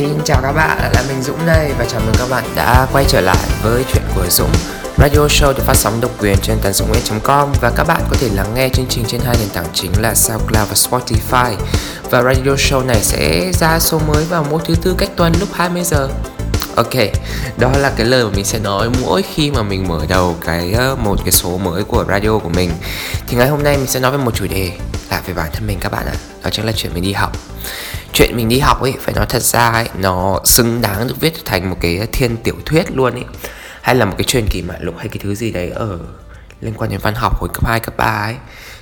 Xin chào các bạn, là mình Dũng đây và chào mừng các bạn đã quay trở lại với chuyện của Dũng Radio show được phát sóng độc quyền trên tần com và các bạn có thể lắng nghe chương trình trên hai nền tảng chính là SoundCloud và Spotify và radio show này sẽ ra số mới vào mỗi thứ tư cách tuần lúc 20 giờ Ok, đó là cái lời mà mình sẽ nói mỗi khi mà mình mở đầu cái ờ, một cái số mới của radio của mình. Thì ngày hôm nay mình sẽ nói về một chủ đề là về bản thân mình các bạn ạ. Đó chính là chuyện mình đi học. Chuyện mình đi học ấy phải nói thật ra ấy nó xứng đáng được viết thành một cái thiên tiểu thuyết luôn ấy. Hay là một cái truyền kỳ mạn lục hay cái thứ gì đấy ở liên quan đến văn học hồi cấp 2 cấp 3 ấy.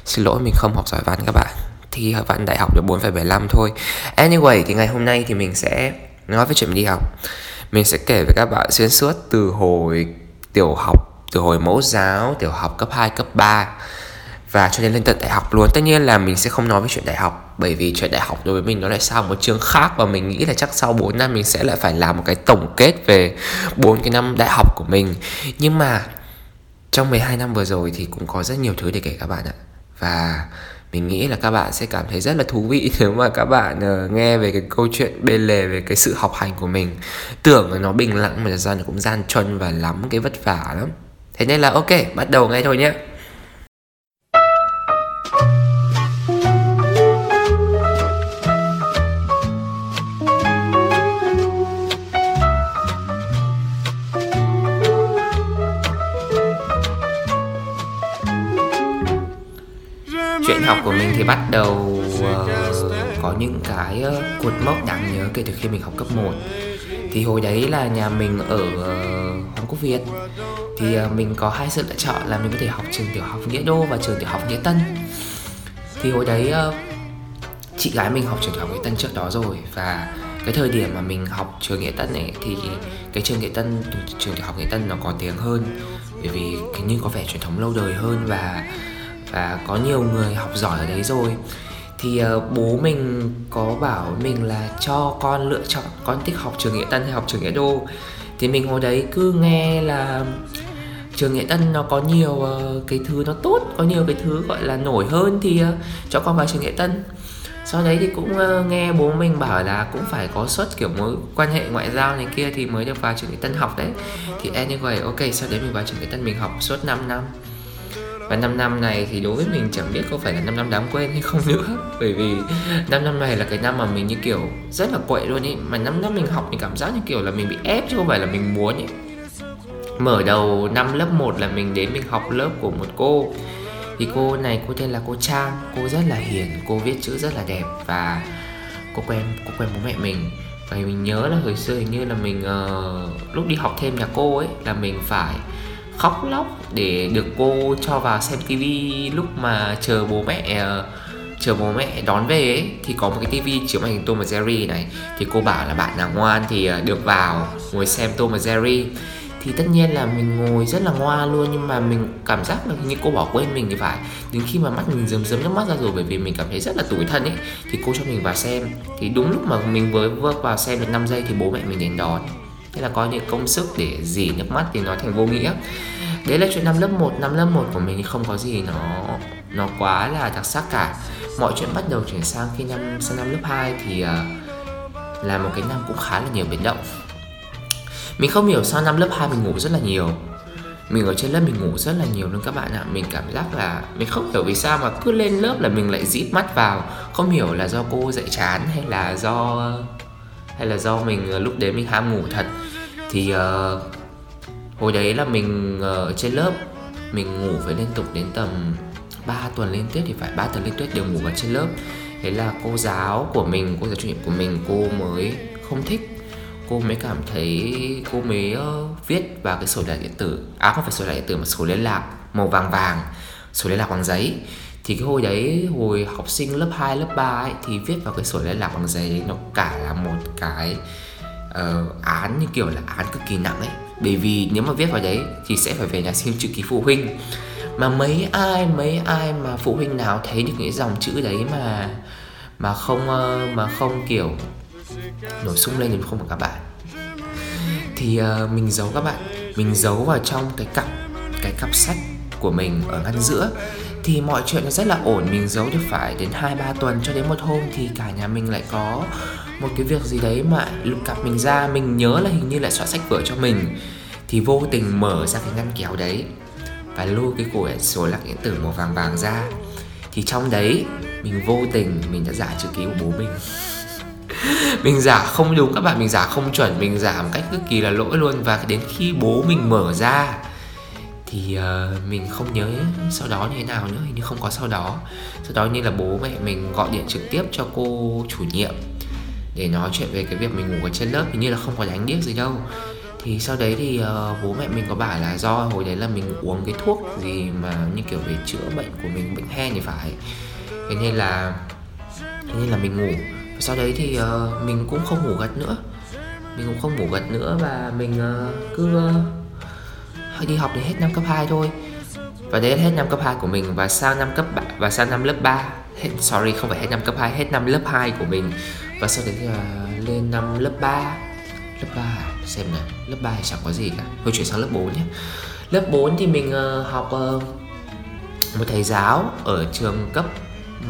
Xin lỗi mình không học giỏi văn các bạn. thi văn đại học được 4,75 thôi. Anyway thì ngày hôm nay thì mình sẽ nói về chuyện mình đi học mình sẽ kể với các bạn xuyên suốt từ hồi tiểu học từ hồi mẫu giáo tiểu học cấp 2 cấp 3 và cho đến lên tận đại học luôn. Tất nhiên là mình sẽ không nói về chuyện đại học bởi vì chuyện đại học đối với mình nó lại sang một chương khác và mình nghĩ là chắc sau 4 năm mình sẽ lại phải làm một cái tổng kết về bốn cái năm đại học của mình. Nhưng mà trong 12 năm vừa rồi thì cũng có rất nhiều thứ để kể các bạn ạ. Và mình nghĩ là các bạn sẽ cảm thấy rất là thú vị nếu mà các bạn uh, nghe về cái câu chuyện bên lề về cái sự học hành của mình. Tưởng là nó bình lặng mà thật ra nó cũng gian truân và lắm cái vất vả lắm. Thế nên là ok bắt đầu ngay thôi nhé chuyện học của mình thì bắt đầu uh, có những cái uh, cột mốc đáng nhớ kể từ khi mình học cấp 1 thì hồi đấy là nhà mình ở ờ, uh, Hoàng Quốc Việt. Thì uh, mình có hai sự lựa chọn là mình có thể học trường tiểu học Nghĩa Đô và trường tiểu học Nghĩa Tân. Thì hồi đấy uh, chị gái mình học trường tiểu học Nghĩa Tân trước đó rồi và cái thời điểm mà mình học trường Nghĩa Tân ấy thì cái trường Nghĩa Tân trường tiểu học Nghĩa Tân nó có tiếng hơn. Bởi vì hình như có vẻ truyền thống lâu đời hơn và và có nhiều người học giỏi ở đấy rồi. Thì ờ, bố mình có bảo mình là cho con lựa chọn con thích học trường nghĩa tân hay học trường nghĩa đô. Thì mình hồi đấy cứ nghe là trường nghệ tân nó có nhiều uh, cái thứ nó tốt có nhiều cái thứ gọi là nổi hơn thì uh, cho con vào trường nghệ tân. Sau đấy thì cũng uh, nghe bố mình bảo là cũng phải có suất kiểu mối quan hệ ngoại giao này kia thì mới được vào trường nghệ tân học đấy. Thì anyway ok sau đấy mình vào trường nghệ tân mình học suốt 5 năm và 5 năm này thì đối với mình chẳng biết có phải là 5 năm đáng quên hay không nữa. Bởi vì 5 năm này là cái năm mà mình như kiểu rất là quậy luôn ý. Mà 5 năm mình học mình cảm giác như kiểu là mình bị ép chứ không phải là mình muốn ý. Mở đầu năm lớp 1 là mình đến mình học lớp của một cô. Thì cô này cô tên là cô Trang. Cô rất là hiền, cô viết chữ rất là đẹp Và cô quen, cô quen bố mẹ mình. Và mình nhớ là hồi xưa hình như là mình uh, lúc đi học thêm nhà cô ấy Là mình phải khóc lóc để được cô cho vào xem tivi lúc mà chờ bố mẹ ờ, chờ bố mẹ đón về ấy. Thì có một cái tivi chiếu màn hình Tom và Jerry này. Thì cô bảo là bạn nào ngoan thì ờ, được vào ngồi xem Tom và Jerry. Thì tất nhiên là mình ngồi rất là ngoan luôn, nhưng mà mình cảm giác là như cô bỏ quên mình thì phải. Đến khi mà mắt mình rơm rớm nước mắt ra rồi, bởi vì mình cảm thấy rất là tủi thân ấy, thì cô cho mình vào xem. Thì đúng lúc mà mình vừa bước vào xem được 5 giây thì bố mẹ mình đến đón thế là có những công sức để dỉ nước mắt thì nói thành vô nghĩa. Đấy là chuyện năm lớp 1 năm lớp 1 của mình không có gì nó nó quá là đặc sắc cả. Mọi chuyện bắt đầu chuyển sang khi năm sang năm lớp 2 thì uh, là một cái năm cũng khá là nhiều biến động. Mình không hiểu sao năm lớp 2 mình ngủ rất là nhiều. Mình ở trên lớp mình ngủ rất là nhiều luôn các bạn ạ. Mình cảm giác là mình không hiểu vì sao mà cứ lên lớp là mình lại dít mắt vào. Không hiểu là do cô dạy chán hay là do hay là do mình à, lúc đấy mình ham ngủ thật thì uh, hồi đấy là mình ờ, ở trên lớp mình ngủ phải liên tục đến tầm 3 tuần liên tiếp thì phải 3 tuần liên tiếp đều ngủ ở trên lớp. Thế là cô giáo của mình cô giáo chủ nhiệm của mình cô mới không thích. Cô mới cảm thấy cô mới uh, viết vào cái sổ điện điện tử. À không phải sổ điện tử mà sổ liên lạc màu vàng vàng sổ liên lạc bằng giấy. Thì cái hồi đấy hồi học sinh lớp 2, lớp 3 ấy thì viết vào cái sổ liên lạc bằng giấy. Nó cả là một cái uh, án như kiểu là án cực kỳ nặng ấy. Bởi vì nếu mà viết vào đấy thì sẽ phải về nhà xin chữ ký phụ huynh. Mà mấy ai mấy ai mà phụ huynh nào thấy được những dòng chữ đấy mà mà không uh, mà không kiểu nổi sung lên thì không các bạn. Thì uh, mình giấu các bạn. Mình giấu vào trong cái cặp cái cặp sách của mình ở ngăn giữa. Thì mọi chuyện nó rất là ổn. Mình giấu được phải đến hai ba tuần cho đến một hôm thì cả nhà mình lại có một cái việc gì đấy mà lục cặp mình ra mình nhớ là hình như là soạn sách vở cho mình. Thì vô tình mở ra cái ngăn kéo đấy và lôi cái quyển sổ lạc điện tử màu vàng vàng ra. Thì trong đấy mình vô tình mình đã giả chữ ký của bố mình. Mình giả không đúng các bạn mình giả không chuẩn mình giả một cách cực kỳ là lỗi luôn. Và đến khi bố mình mở ra thì uh, mình không nhớ sau đó như thế nào nữa hình như không có sau đó. Sau đó như là bố mẹ mình gọi điện trực tiếp cho cô chủ nhiệm để nói chuyện về cái việc mình ngủ ở trên lớp hình như là không có đánh điếc gì đâu. Thì sau đấy thì uh, bố mẹ mình có bảo là do hồi đấy là mình uống cái thuốc gì mà như kiểu về chữa bệnh của mình bệnh hen thì phải. Thế nên là thế nên là mình ngủ. Và sau đấy thì uh, mình cũng không ngủ gật nữa. Mình cũng không ngủ gật nữa và mình uh, cứ uh, đi học đến hết năm cấp 2 thôi. Và đấy là hết năm cấp 2 của mình và sang năm cấp 3, và sang năm lớp 3 hết sorry không phải hết năm cấp 2 hết năm lớp 2 của mình và sau đấy thì à, lên năm lớp 3 lớp 3 à? xem nào lớp 3 thì chẳng có gì cả. Thôi chuyển sang lớp 4 nhé. Lớp 4 thì mình uh, học uh, một thầy giáo ở trường cấp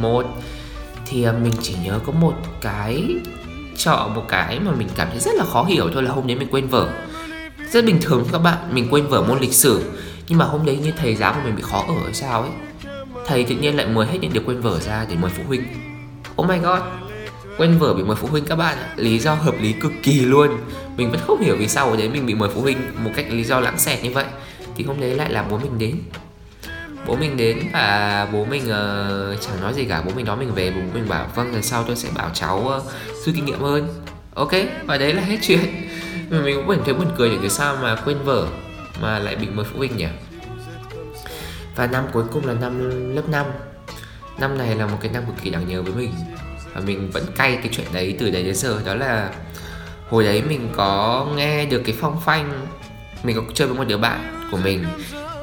1 thì uh, mình chỉ nhớ có một cái chọn một cái mà mình cảm thấy rất là khó hiểu thôi là hôm đấy mình quên vở. Rất bình thường các bạn mình quên vở môn lịch sử. Nhưng mà hôm đấy như thầy giáo của mình bị khó ở hay sao ấy? Thầy tự nhiên lại mời hết những điều quên vở ra để mời phụ huynh. Oh my god! Quên vở bị mời phụ huynh các bạn ạ. Lý do hợp lý cực kỳ luôn. Mình vẫn không hiểu vì sao ở đấy mình bị mời phụ huynh một cách lý do lãng xẹt như vậy. Thì hôm đấy lại là bố mình đến. Bố mình đến và bố mình uh, chẳng nói gì cả. Bố mình nói mình về bố mình bảo vâng lần sau tôi sẽ bảo cháu uh, rút kinh nghiệm hơn. Ok và đấy là hết chuyện. Mình cũng cảm thấy buồn cười những cái sao mà quên vở mà lại bị mời phụ huynh nhỉ? Và năm cuối cùng là năm lớp 5 năm này là một cái năm cực kỳ đáng nhớ với mình và mình vẫn cay cái chuyện đấy từ đấy đến giờ. Đó là hồi đấy mình có nghe được cái phong phanh. Mình có chơi với một đứa bạn của mình.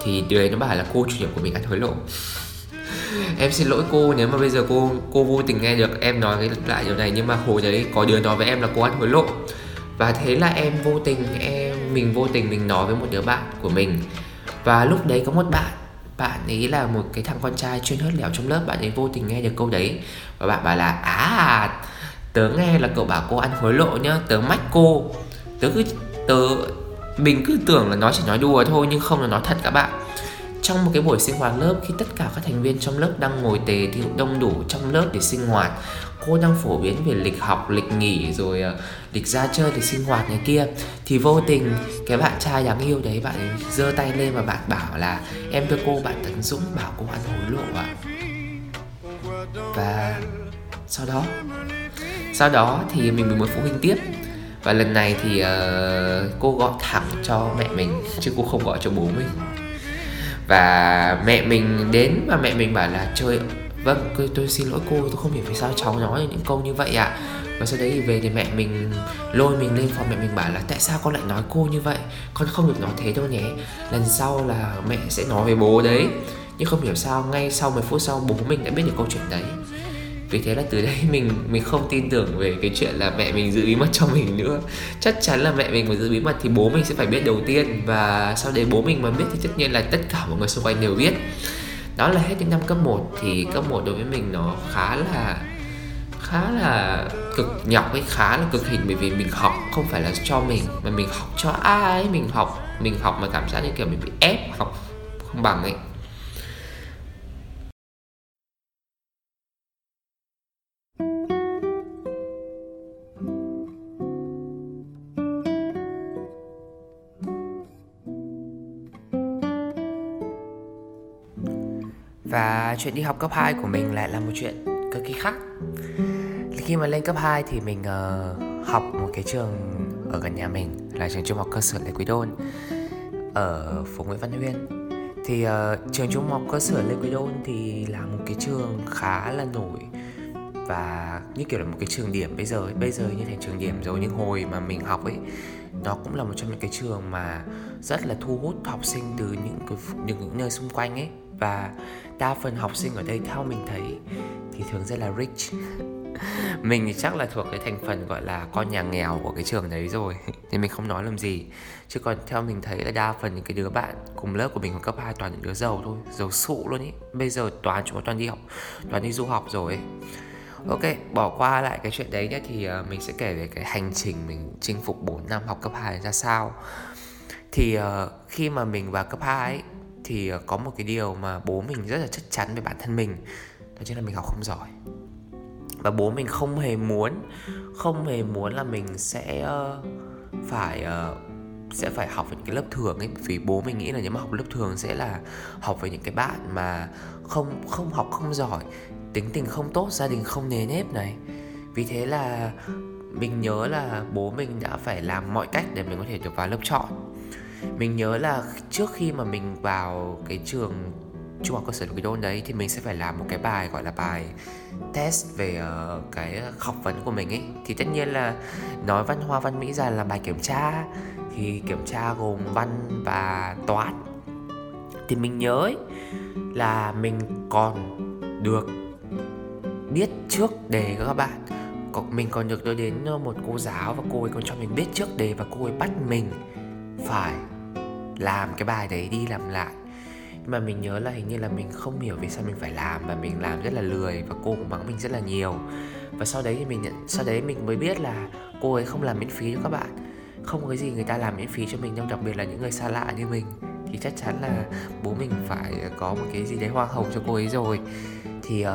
Thì đứa ấy nó bảo là cô, chủ nhiệm của mình ăn hối lộ. Em xin lỗi cô, nếu mà bây giờ cô cô vô tình nghe được em nói cái lại điều này. Nhưng mà hồi đấy có đứa nói với em là cô ăn hối lộ. Và thế là em vô tình, em, mình vô tình mình nói với một đứa bạn của mình. Và lúc đấy có một bạn bạn ấy là một cái thằng con trai chuyên hớt lẻo trong lớp, bạn ấy vô tình nghe được câu đấy. Và bạn bảo là à tớ nghe là cậu bảo cô ăn hối lộ nhá, tớ mách cô. Tớ cứ, tớ, mình cứ tưởng là nó chỉ nói đùa thôi, nhưng không là nói thật các bạn. Trong một cái buổi sinh hoạt lớp, khi tất cả các thành viên trong lớp đang ngồi tề thì đông đủ trong lớp để sinh hoạt cô đang phổ biến về lịch học lịch nghỉ rồi ờ, lịch ra chơi lịch sinh hoạt này kia. Thì vô tình cái bạn trai đáng yêu đấy bạn giơ tay lên và bạn bảo là em thưa cô bạn tấn dũng bảo cô ăn hối lộ ạ. Và sau đó sau đó thì mình mới phụ huynh tiếp. Và lần này thì uh, cô gọi thẳng cho mẹ mình chứ cô không gọi cho bố mình. Và mẹ mình đến và mẹ mình bảo là chơi vâng tôi, tôi xin lỗi cô tôi không hiểu vì sao cháu nói những câu như vậy ạ. À. và sau đấy thì về thì mẹ mình lôi mình lên phòng mẹ mình bảo là tại sao con lại nói cô như vậy? Con không được nói thế đâu nhé. Lần sau là mẹ sẽ nói với bố đấy. Nhưng không hiểu sao ngay sau 10 phút sau bố mình đã biết được câu chuyện đấy. Vì thế là từ đấy mình mình không tin tưởng về cái chuyện là mẹ mình giữ bí mật cho mình nữa. Chắc chắn là mẹ mình mà giữ bí mật thì bố mình sẽ phải biết đầu tiên. Và sau đấy bố mình mà biết thì tất nhiên là tất cả mọi người xung quanh đều biết đó là hết những năm cấp 1 thì cấp 1 đối với mình nó khá là khá là cực, nhọc ấy, khá là cực hình. Bởi vì mình học không phải là cho mình, mà mình học cho ai mình học mình học mà cảm giác như kiểu mình bị ép, học không bằng ấy. Và chuyện đi học cấp 2 của mình lại là một chuyện cực kỳ khác. Khi mà lên cấp 2 thì mình uh, học một cái trường ở gần nhà mình Là trường trung học cơ sở Lê Quý Đôn Ở phố Nguyễn Văn Huyên. Thì uh, trường trung học cơ sở Lê Quý Đôn thì là một cái trường khá là nổi và như kiểu là một cái trường điểm bây giờ ấy. bây giờ như thành trường điểm rồi nhưng hồi mà mình học ấy nó cũng là một trong những cái trường mà rất là thu hút học sinh từ những cái những, những nơi xung quanh ấy và đa phần học sinh ở đây theo mình thấy thì thường rất là rich. Mình thì chắc là thuộc cái thành phần gọi là con nhà nghèo của cái trường đấy rồi nên mình không nói làm gì. Chứ còn theo mình thấy là đa phần những cái đứa bạn cùng lớp của mình ở cấp 2 toàn những đứa giàu thôi giàu sụ luôn ý. Bây giờ toàn chúng nó toàn đi học toàn đi du học rồi ấy. Ok bỏ qua lại cái chuyện đấy nhé thì uh, mình sẽ kể về cái hành trình mình chinh phục 4 năm học cấp 2 ra sao. Thì uh, khi mà mình vào cấp 2 ấy, thì ờ, có một cái điều mà bố mình rất là chắc chắn về bản thân mình đó chính là mình học không giỏi. Và bố mình không hề muốn không hề muốn là mình sẽ uh, phải uh, sẽ phải học về những cái lớp thường ấy. Vì bố mình nghĩ là nếu mà học lớp thường sẽ là học với những cái bạn mà không không học không giỏi tính tình không tốt gia đình không nề nếp này. Vì thế là mình nhớ là bố mình đã phải làm mọi cách để mình có thể được vào lớp chọn mình nhớ là trước khi mà mình vào cái trường trung học cơ sở Lục Đôn đấy thì mình sẽ phải làm một cái bài gọi là bài test về uh, cái học vấn của mình ấy. Thì tất nhiên là nói văn hoa văn mỹ ra là bài kiểm tra. Thì kiểm tra gồm văn và toán. Thì mình nhớ ấy, là mình còn được biết trước đề các bạn. Mình còn được đưa đến ờ, một cô giáo và cô ấy còn cho mình biết trước đề và cô ấy bắt mình phải làm cái bài đấy đi làm lại. Nhưng mà mình nhớ là hình như là mình không hiểu vì sao mình phải làm và mình làm rất là lười và cô cũng mắng mình rất là nhiều. Và sau đấy thì mình nhận sau đấy mình mới biết là cô ấy không làm miễn phí cho các bạn. Không có cái gì người ta làm miễn phí cho mình đâu đặc biệt là những người xa lạ như mình. Thì chắc chắn là bố mình phải có một cái gì đấy hoa hồng cho cô ấy rồi. Thì uh,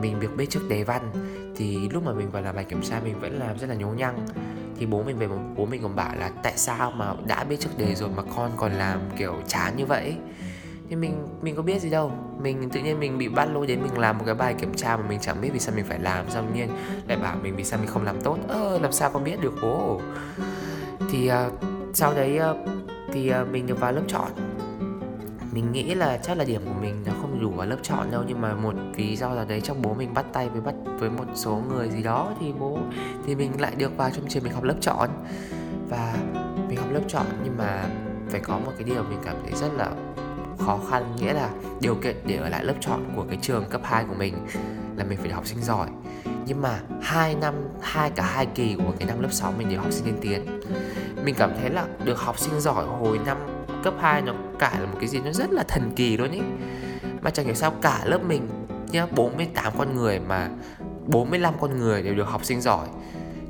mình được biết trước đề văn thì lúc mà mình vào làm bài kiểm tra mình vẫn làm rất là nhố nhăng thì bố mình về bố mình còn bảo là tại sao mà đã biết trước đề rồi mà con còn làm kiểu chán như vậy? Thì mình mình có biết gì đâu. Mình tự nhiên mình bị bắt lôi đến mình làm một cái bài kiểm tra mà mình chẳng biết vì sao mình phải làm xong nhiên lại bảo mình vì sao mình không làm tốt. Ơ làm sao con biết được bố? Thì uh, sau đấy uh, thì uh, mình được vào lớp chọn. Mình nghĩ là chắc là điểm của mình nó không đủ vào lớp chọn đâu, nhưng mà một lý do là đấy trong bố mình bắt tay với bắt, với một số người gì đó thì bố, thì mình lại được vào trong trường mình học lớp chọn. Và mình học lớp chọn nhưng mà phải có một cái điều mình cảm thấy rất là khó khăn, nghĩa là điều kiện để ở lại lớp chọn của cái trường cấp 2 của mình là mình phải học sinh giỏi. Nhưng mà hai năm, hai cả hai kỳ của cái năm lớp 6 mình đều học sinh tiên tiến. Mình cảm thấy là được học sinh giỏi hồi năm cấp 2 nó cả là một cái gì nó rất là thần kỳ luôn ý mà chẳng hiểu sao cả lớp mình nhá 48 con người mà 45 con người đều được học sinh giỏi.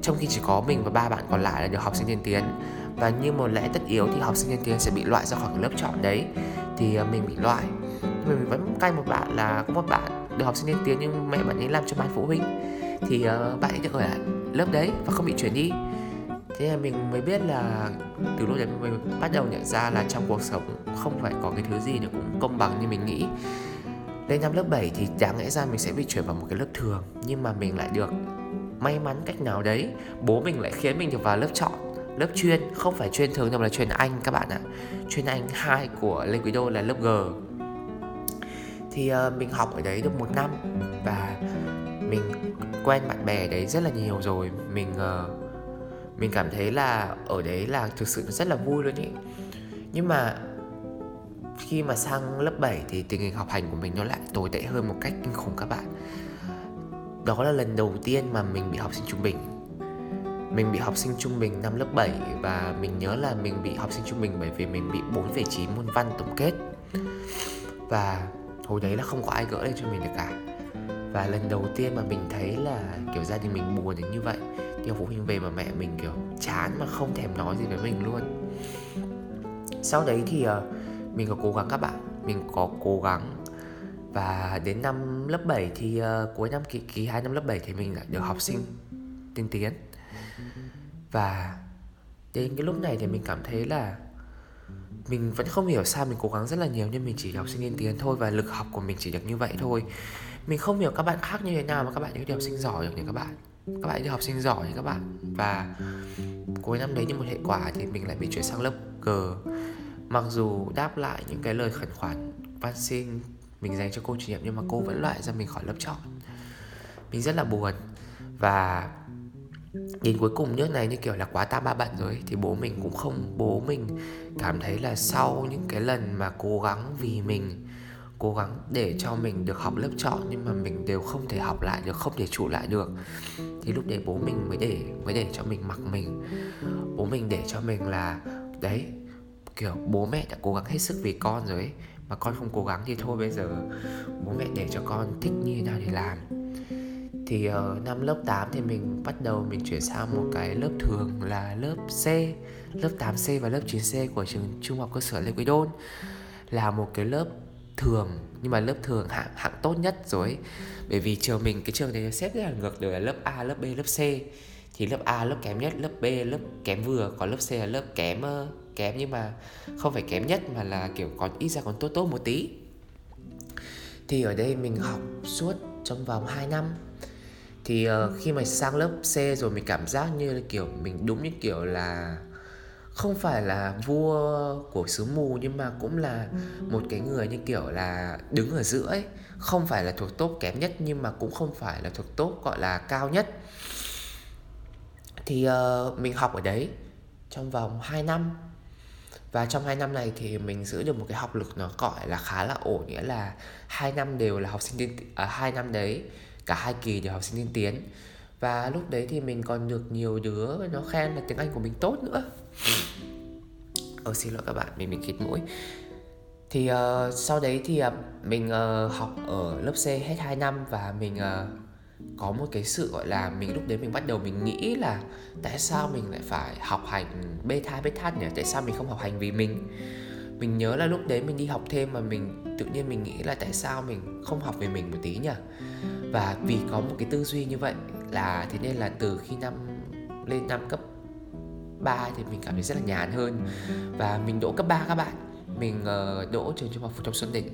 Trong khi chỉ có mình và ba bạn còn lại là được học sinh tiên tiến. Và như một lẽ tất yếu thì học sinh tiên tiến sẽ bị loại ra khỏi lớp chọn đấy. Thì ờ, mình bị loại. Mình vẫn cay một bạn là có một bạn được học sinh tiên tiến nhưng mẹ bạn ấy làm cho ban phụ huynh. Thì uh, bạn ấy được ở lại lớp đấy và không bị chuyển đi thế là mình mới biết là từ lúc đấy mình bắt đầu nhận ra là trong cuộc sống không phải có cái thứ gì nó cũng công bằng như mình nghĩ. Lên năm lớp 7 thì đáng lẽ ra mình sẽ bị chuyển vào một cái lớp thường nhưng mà mình lại được may mắn cách nào đấy. Bố mình lại khiến mình được vào lớp chọn lớp chuyên không phải chuyên thường mà là chuyên anh các bạn ạ. Chuyên anh 2 của Lê Quý Đô là lớp G. Thì uh, mình học ở đấy được một năm và mình quen bạn bè đấy rất là nhiều rồi. Mình uh, mình cảm thấy là ở đấy là thực sự rất là vui luôn ý. Nhưng mà khi mà sang lớp 7 thì tình hình học hành của mình nó lại tồi tệ hơn một cách kinh khủng các bạn. Đó là lần đầu tiên mà mình bị học sinh trung bình. Mình bị học sinh trung bình năm lớp 7 và mình nhớ là mình bị học sinh trung bình bởi vì mình bị 4,9 môn văn tổng kết. Và hồi đấy là không có ai gỡ lên cho mình được cả và lần đầu tiên mà mình thấy là kiểu gia đình mình buồn đến như vậy nhiều phụ huynh về mà mẹ mình kiểu chán mà không thèm nói gì với mình luôn. Sau đấy thì uh, mình có cố gắng các bạn mình có cố gắng. Và đến năm lớp 7 thì uh, cuối năm kỳ kỳ 2 năm lớp 7 thì mình lại được học sinh tiên tiến. Và đến cái lúc này thì mình cảm thấy là mình vẫn không hiểu sao mình cố gắng rất là nhiều nhưng mình chỉ học sinh tiên tiến thôi và lực học của mình chỉ được như vậy thôi mình không hiểu các bạn khác như thế nào mà các bạn đi học sinh giỏi được nhỉ các bạn. Các bạn đi học sinh giỏi các bạn. Và cuối năm đấy như một hệ quả thì mình lại bị chuyển sang lớp G. Mặc dù đáp lại những cái lời khẩn khoản van xin mình dành cho cô chủ nhiệm nhưng mà cô vẫn loại ra mình khỏi lớp chọn. Mình rất là buồn. Và đến cuối cùng nước này, như kiểu là quá tam ba bận rồi thì bố mình cũng không, bố mình cảm thấy là sau những cái lần mà cố gắng vì mình cố gắng để cho mình được học lớp chọn nhưng mà mình đều không thể học lại được không thể trụ lại được. Thì lúc đấy bố mình mới để mới để cho mình mặc mình. Bố mình để cho mình là đấy kiểu bố mẹ đã cố gắng hết sức vì con rồi ấy. Mà con không cố gắng thì thôi bây giờ bố mẹ để cho con thích như thế nào thì làm. Thì uh, năm lớp 8 thì mình bắt đầu mình chuyển sang một cái lớp thường là lớp C lớp 8C và lớp 9C của trường trung học cơ sở Lê Quý Đôn. Là một cái lớp thường nhưng mà lớp thường hạng hạng tốt nhất rồi bởi vì trường mình cái trường này xếp rất là ngược đều là lớp A lớp B lớp C. Thì lớp A lớp kém nhất lớp B lớp kém vừa còn lớp C là lớp kém kém nhưng mà không phải kém nhất mà là kiểu còn ít ra còn tốt tốt một tí. Thì ở đây mình học suốt trong vòng 2 năm. Thì uh, khi mà sang lớp C rồi mình cảm giác như là kiểu mình đúng như kiểu là không phải là vua của xứ mù nhưng mà cũng là một cái người như kiểu là đứng ở giữa ấy. Không phải là thuộc tốt kém nhất nhưng mà cũng không phải là thuộc tốt gọi là cao nhất. Thì uh, mình học ở đấy trong vòng 2 năm. Và trong 2 năm này thì mình giữ được một cái học lực nó gọi là khá là ổn nghĩa là hai năm đều là học sinh tiên à, hai năm đấy cả hai kỳ đều học sinh tiên tiến. Và lúc đấy thì mình còn được nhiều đứa nó khen là tiếng Anh của mình tốt nữa Ờ xin lỗi các bạn, mình bị khịt mũi. Thì uh, sau đấy thì uh, mình uh, học ở lớp C hết 2 năm và mình uh, có một cái sự gọi là mình lúc đấy mình bắt đầu mình nghĩ là tại sao mình lại phải học hành bê tha bê beta nhỉ? Tại sao mình không học hành vì mình? Mình nhớ là lúc đấy mình đi học thêm mà mình tự nhiên mình nghĩ là tại sao mình không học về mình một tí nhỉ? Và vì có một cái tư duy như vậy là thế nên là từ khi năm lên năm cấp 3 thì mình cảm thấy rất là nhàn hơn. Và mình đỗ cấp 3 các bạn, mình ờ, đỗ trường trung học phổ thông Xuân Đỉnh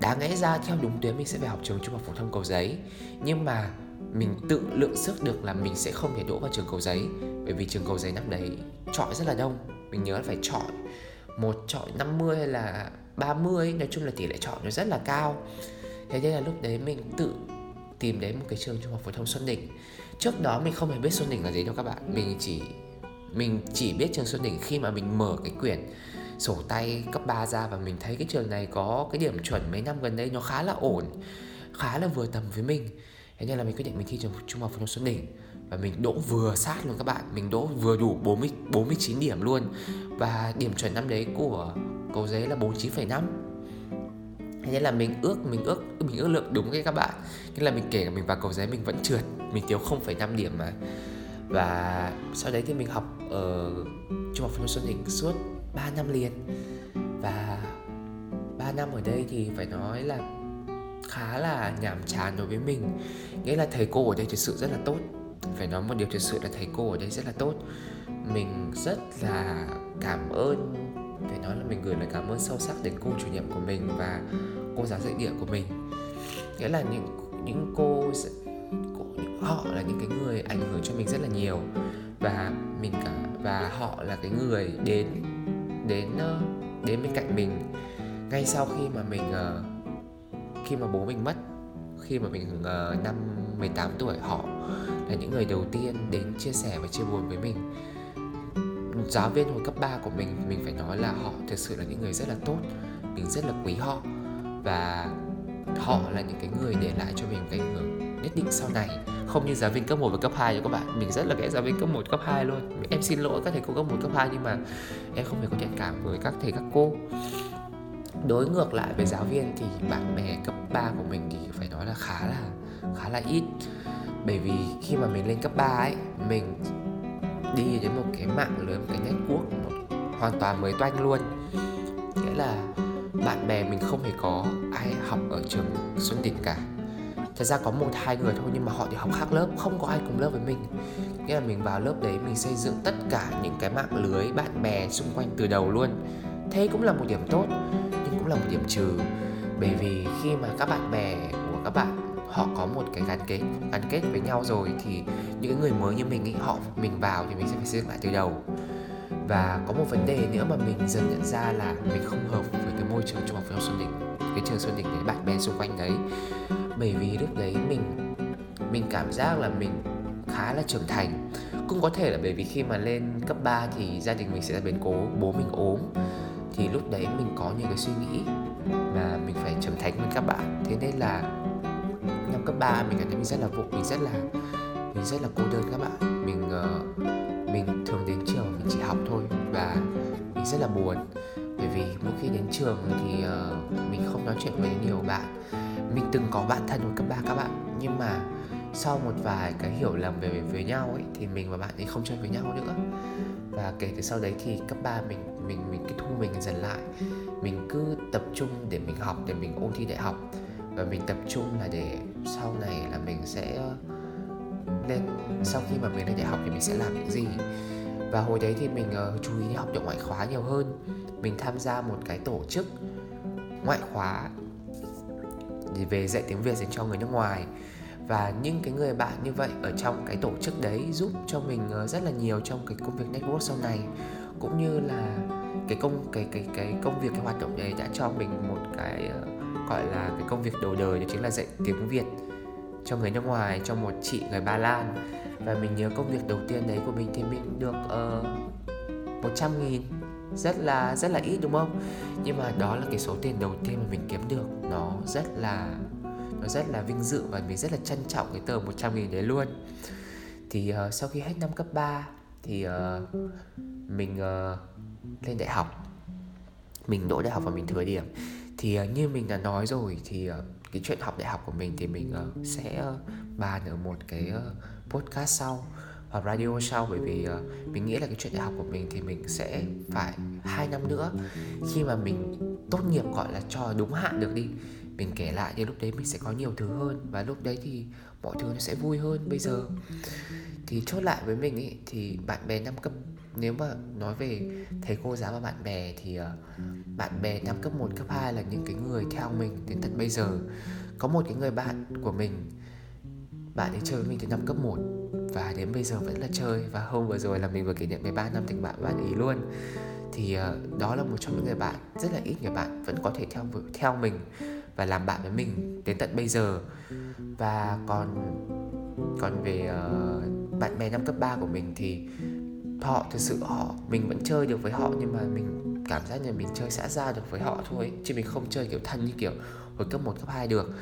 đáng lẽ ra theo đúng tuyến mình sẽ phải học trường trung học phổ thông Cầu Giấy. Nhưng mà mình tự lượng sức được là mình sẽ không thể đỗ vào trường Cầu Giấy, bởi vì trường Cầu Giấy năm đấy chọi rất là đông. Mình nhớ là phải chọi một chọi 50 hay là 30 nói chung là tỷ lệ chọn nó rất là cao. Thế nên là lúc đấy mình tự tìm đến một cái trường trung học phổ thông Xuân Đỉnh trước đó mình không hề biết Xuân Đỉnh là gì đâu các bạn, mình chỉ mình chỉ biết trường Xuân Đỉnh khi mà mình mở cái quyển sổ tay cấp 3 ra và mình thấy cái trường này có cái điểm chuẩn mấy năm gần đây nó khá là ổn khá là vừa tầm với mình. Thế nên là mình quyết định mình thi trường trung học phổ thông Xuân Đỉnh. Và mình đỗ vừa sát luôn các bạn mình đỗ vừa đủ 40 49 điểm luôn. Và điểm chuẩn năm đấy của cầu giấy là 49,5 thế nên là mình ước mình ước mình ước lượng đúng cái các bạn. Nên là mình kể cả mình vào cầu giấy mình vẫn trượt mình thiếu 0,5 điểm mà và sau đấy thì mình học ở trung học phổ thông Xuân Đình suốt 3 năm liền. Và 3 năm ở đây thì phải nói là khá là nhàm chán đối với mình. Nghĩa là thầy cô ở đây thực sự rất là tốt. Phải nói một điều thực sự là thầy cô ở đây rất là tốt. Mình rất là cảm ơn, phải nói là mình gửi lời cảm ơn sâu sắc đến cô chủ nhiệm của mình và cô giáo dạy địa của mình. Nghĩa là những những cô họ là những cái người ảnh hưởng cho mình rất là nhiều. Và mình cả, và họ là cái người đến đến ờ, đến bên cạnh mình ngay sau khi mà mình ờ, khi mà bố mình mất. Khi mà mình ờ, năm 18 tuổi, họ là những người đầu tiên đến chia sẻ và chia buồn với mình. Giáo viên hồi cấp 3 của mình mình phải nói là họ thực sự là những người rất là tốt. Mình rất là quý họ. Và họ là những cái người để lại cho mình cái ảnh hưởng nhất định sau này không như giáo viên cấp 1 và cấp 2 cho các bạn. Mình rất là ghét giáo viên cấp 1 cấp 2 luôn. Em xin lỗi các thầy cô cấp 1 cấp 2 nhưng mà em không hề có thiện cảm với các thầy các cô. Đối ngược lại với giáo viên thì bạn bè cấp 3 của mình thì phải nói là khá là khá là ít. Bởi vì khi mà mình lên cấp 3 ấy mình đi đến một cái mạng lưới một cái network một, hoàn toàn mới toanh luôn. Nghĩa là bạn bè mình không hề có ai học ở trường Xuân Đình cả. Thật ra có một hai người thôi, nhưng mà họ thì học khác lớp, Không có ai cùng lớp với mình. Nghĩa là mình vào lớp đấy, mình xây dựng tất cả những cái mạng lưới bạn bè xung quanh từ đầu luôn. Thế cũng là một điểm tốt, Nhưng cũng là một điểm trừ. Bởi vì khi mà các bạn bè của các bạn, họ có một cái gắn kết gắn kết với nhau rồi, thì những cái người mới như mình ý, họ, mình vào thì mình sẽ phải xây dựng lại từ đầu. Và có một vấn đề nữa mà mình dần nhận ra là mình không hợp với cái môi trường trung học phổ thông Xuân Đỉnh cái trường Xuân Đỉnh đấy bạn bè xung quanh đấy. Bởi vì lúc đấy mình mình cảm giác là mình khá là trưởng thành. Cũng có thể là bởi vì khi mà lên cấp 3 thì gia đình mình sẽ ra biến cố bố mình ốm. Thì lúc đấy mình có những cái suy nghĩ mà mình phải trưởng thành với các bạn. Thế nên là năm cấp 3 mình cảm thấy mình rất là vụ mình rất là mình rất là cô đơn các bạn. Mình uh, mình thường đến trường mình chỉ học thôi và mình rất là buồn vì mỗi khi đến trường thì uh, mình không nói chuyện với nhiều bạn. Mình từng có bạn thân hồi cấp 3 các bạn nhưng mà sau một vài cái hiểu lầm về với nhau ấy thì mình và bạn ấy không chơi với nhau nữa. Và kể từ sau đấy thì cấp 3 mình mình mình cái thu mình dần lại. Mình cứ tập trung để mình học để mình ôn thi đại học. Và mình tập trung là để sau này là mình sẽ ờ, lên sau khi mà mình lên đại học thì mình sẽ làm những gì và hồi đấy thì mình uh, chú ý học được ngoại khóa nhiều hơn. Mình tham gia một cái tổ chức ngoại khóa về dạy tiếng Việt dành cho người nước ngoài. Và những cái người bạn như vậy ở trong cái tổ chức đấy giúp cho mình ờ, rất là nhiều trong cái công việc network sau này. Cũng như là cái công cái cái cái công việc cái hoạt động đấy đã cho mình một cái ờ, gọi là cái công việc đầu đời đó chính là dạy tiếng Việt cho người nước ngoài cho một chị người Ba Lan. Và mình nhớ công việc đầu tiên đấy của mình thì mình được ờ, uh, 100 nghìn. Rất là rất là ít đúng không? Nhưng mà đó là cái số tiền đầu tiên mà mình kiếm được. Nó rất là nó rất là vinh dự và mình rất là trân trọng cái tờ 100 nghìn đấy luôn. Thì uh, sau khi hết năm cấp 3 thì uh, mình uh, lên đại học. Mình đỗ đại học và mình thừa điểm. Thì uh, như mình đã nói rồi thì uh, cái chuyện học đại học của mình thì mình uh, sẽ uh, bàn ở một cái uh, podcast sau hoặc radio sau. Bởi vì uh, mình nghĩ là cái chuyện đại học của mình thì mình sẽ phải hai năm nữa. Khi mà mình tốt nghiệp gọi là cho đúng hạn được đi mình kể lại thì lúc đấy mình sẽ có nhiều thứ hơn và lúc đấy thì mọi thứ nó sẽ vui hơn. Bây giờ thì chốt lại với mình ý thì bạn bè năm cấp nếu mà nói về thầy cô giáo và bạn bè thì uh, bạn bè năm cấp 1, cấp 2 là những cái người theo mình đến tận bây giờ. Có một cái người bạn của mình bạn ấy chơi với mình từ năm cấp 1 và đến bây giờ vẫn là chơi. Và hôm vừa rồi là mình vừa kỷ niệm 13 năm tình bạn bạn ấy luôn. Thì uh, đó là một trong những người bạn rất là ít người bạn vẫn có thể theo theo mình và làm bạn với mình đến tận bây giờ. Và còn còn về uh, bạn bè năm cấp 3 của mình thì họ thực sự họ mình vẫn chơi được với họ nhưng mà mình cảm giác như mình chơi xã giao được với họ thôi chứ mình không chơi kiểu thân như kiểu hồi cấp 1, cấp 2 được.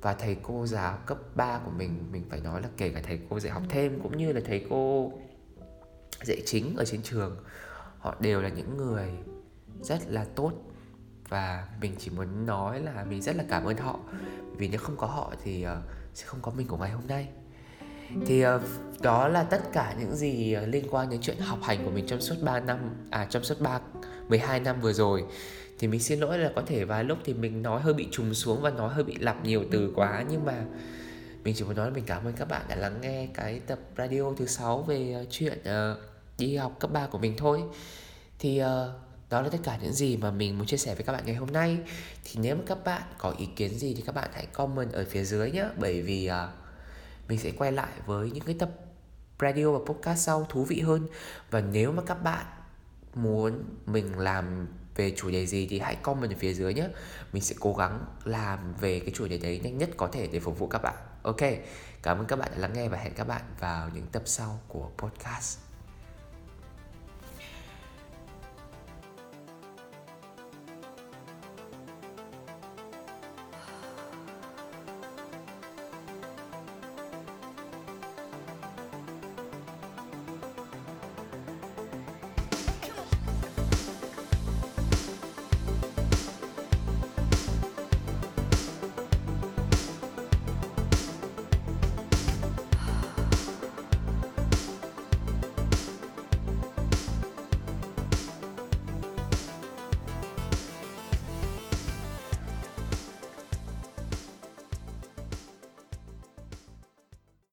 Và thầy cô giáo cấp 3 của mình mình phải nói là kể cả thầy cô dạy học thêm cũng như là thầy cô dạy chính ở trên trường họ đều là những người rất là tốt. Và mình chỉ muốn nói là mình rất là cảm ơn họ. Vì nếu không có họ thì ờ, sẽ không có mình của ngày hôm nay thì uh, đó là tất cả những gì uh, liên quan đến chuyện học hành của mình trong suốt 3 năm à trong suốt 3 12 năm vừa rồi. Thì mình xin lỗi là có thể vài lúc thì mình nói hơi bị trùng xuống và nói hơi bị lặp nhiều từ quá nhưng mà mình chỉ muốn nói là mình cảm ơn các bạn đã lắng nghe cái tập radio thứ sáu về ờ, chuyện uh, đi học cấp 3 của mình thôi. Thì uh, đó là tất cả những gì mà mình muốn chia sẻ với các bạn ngày hôm nay. Thì nếu mà các bạn có ý kiến gì thì các bạn hãy comment ở phía dưới nhé bởi vì uh, mình sẽ quay lại với những cái tập radio và podcast sau thú vị hơn. Và nếu mà các bạn muốn mình làm về chủ đề gì thì hãy comment ở phía dưới nhé. Mình sẽ cố gắng làm về cái chủ đề đấy nhanh nhất có thể để phục vụ các bạn. Ok, cảm ơn các bạn đã lắng nghe và hẹn các bạn vào những tập sau của podcast.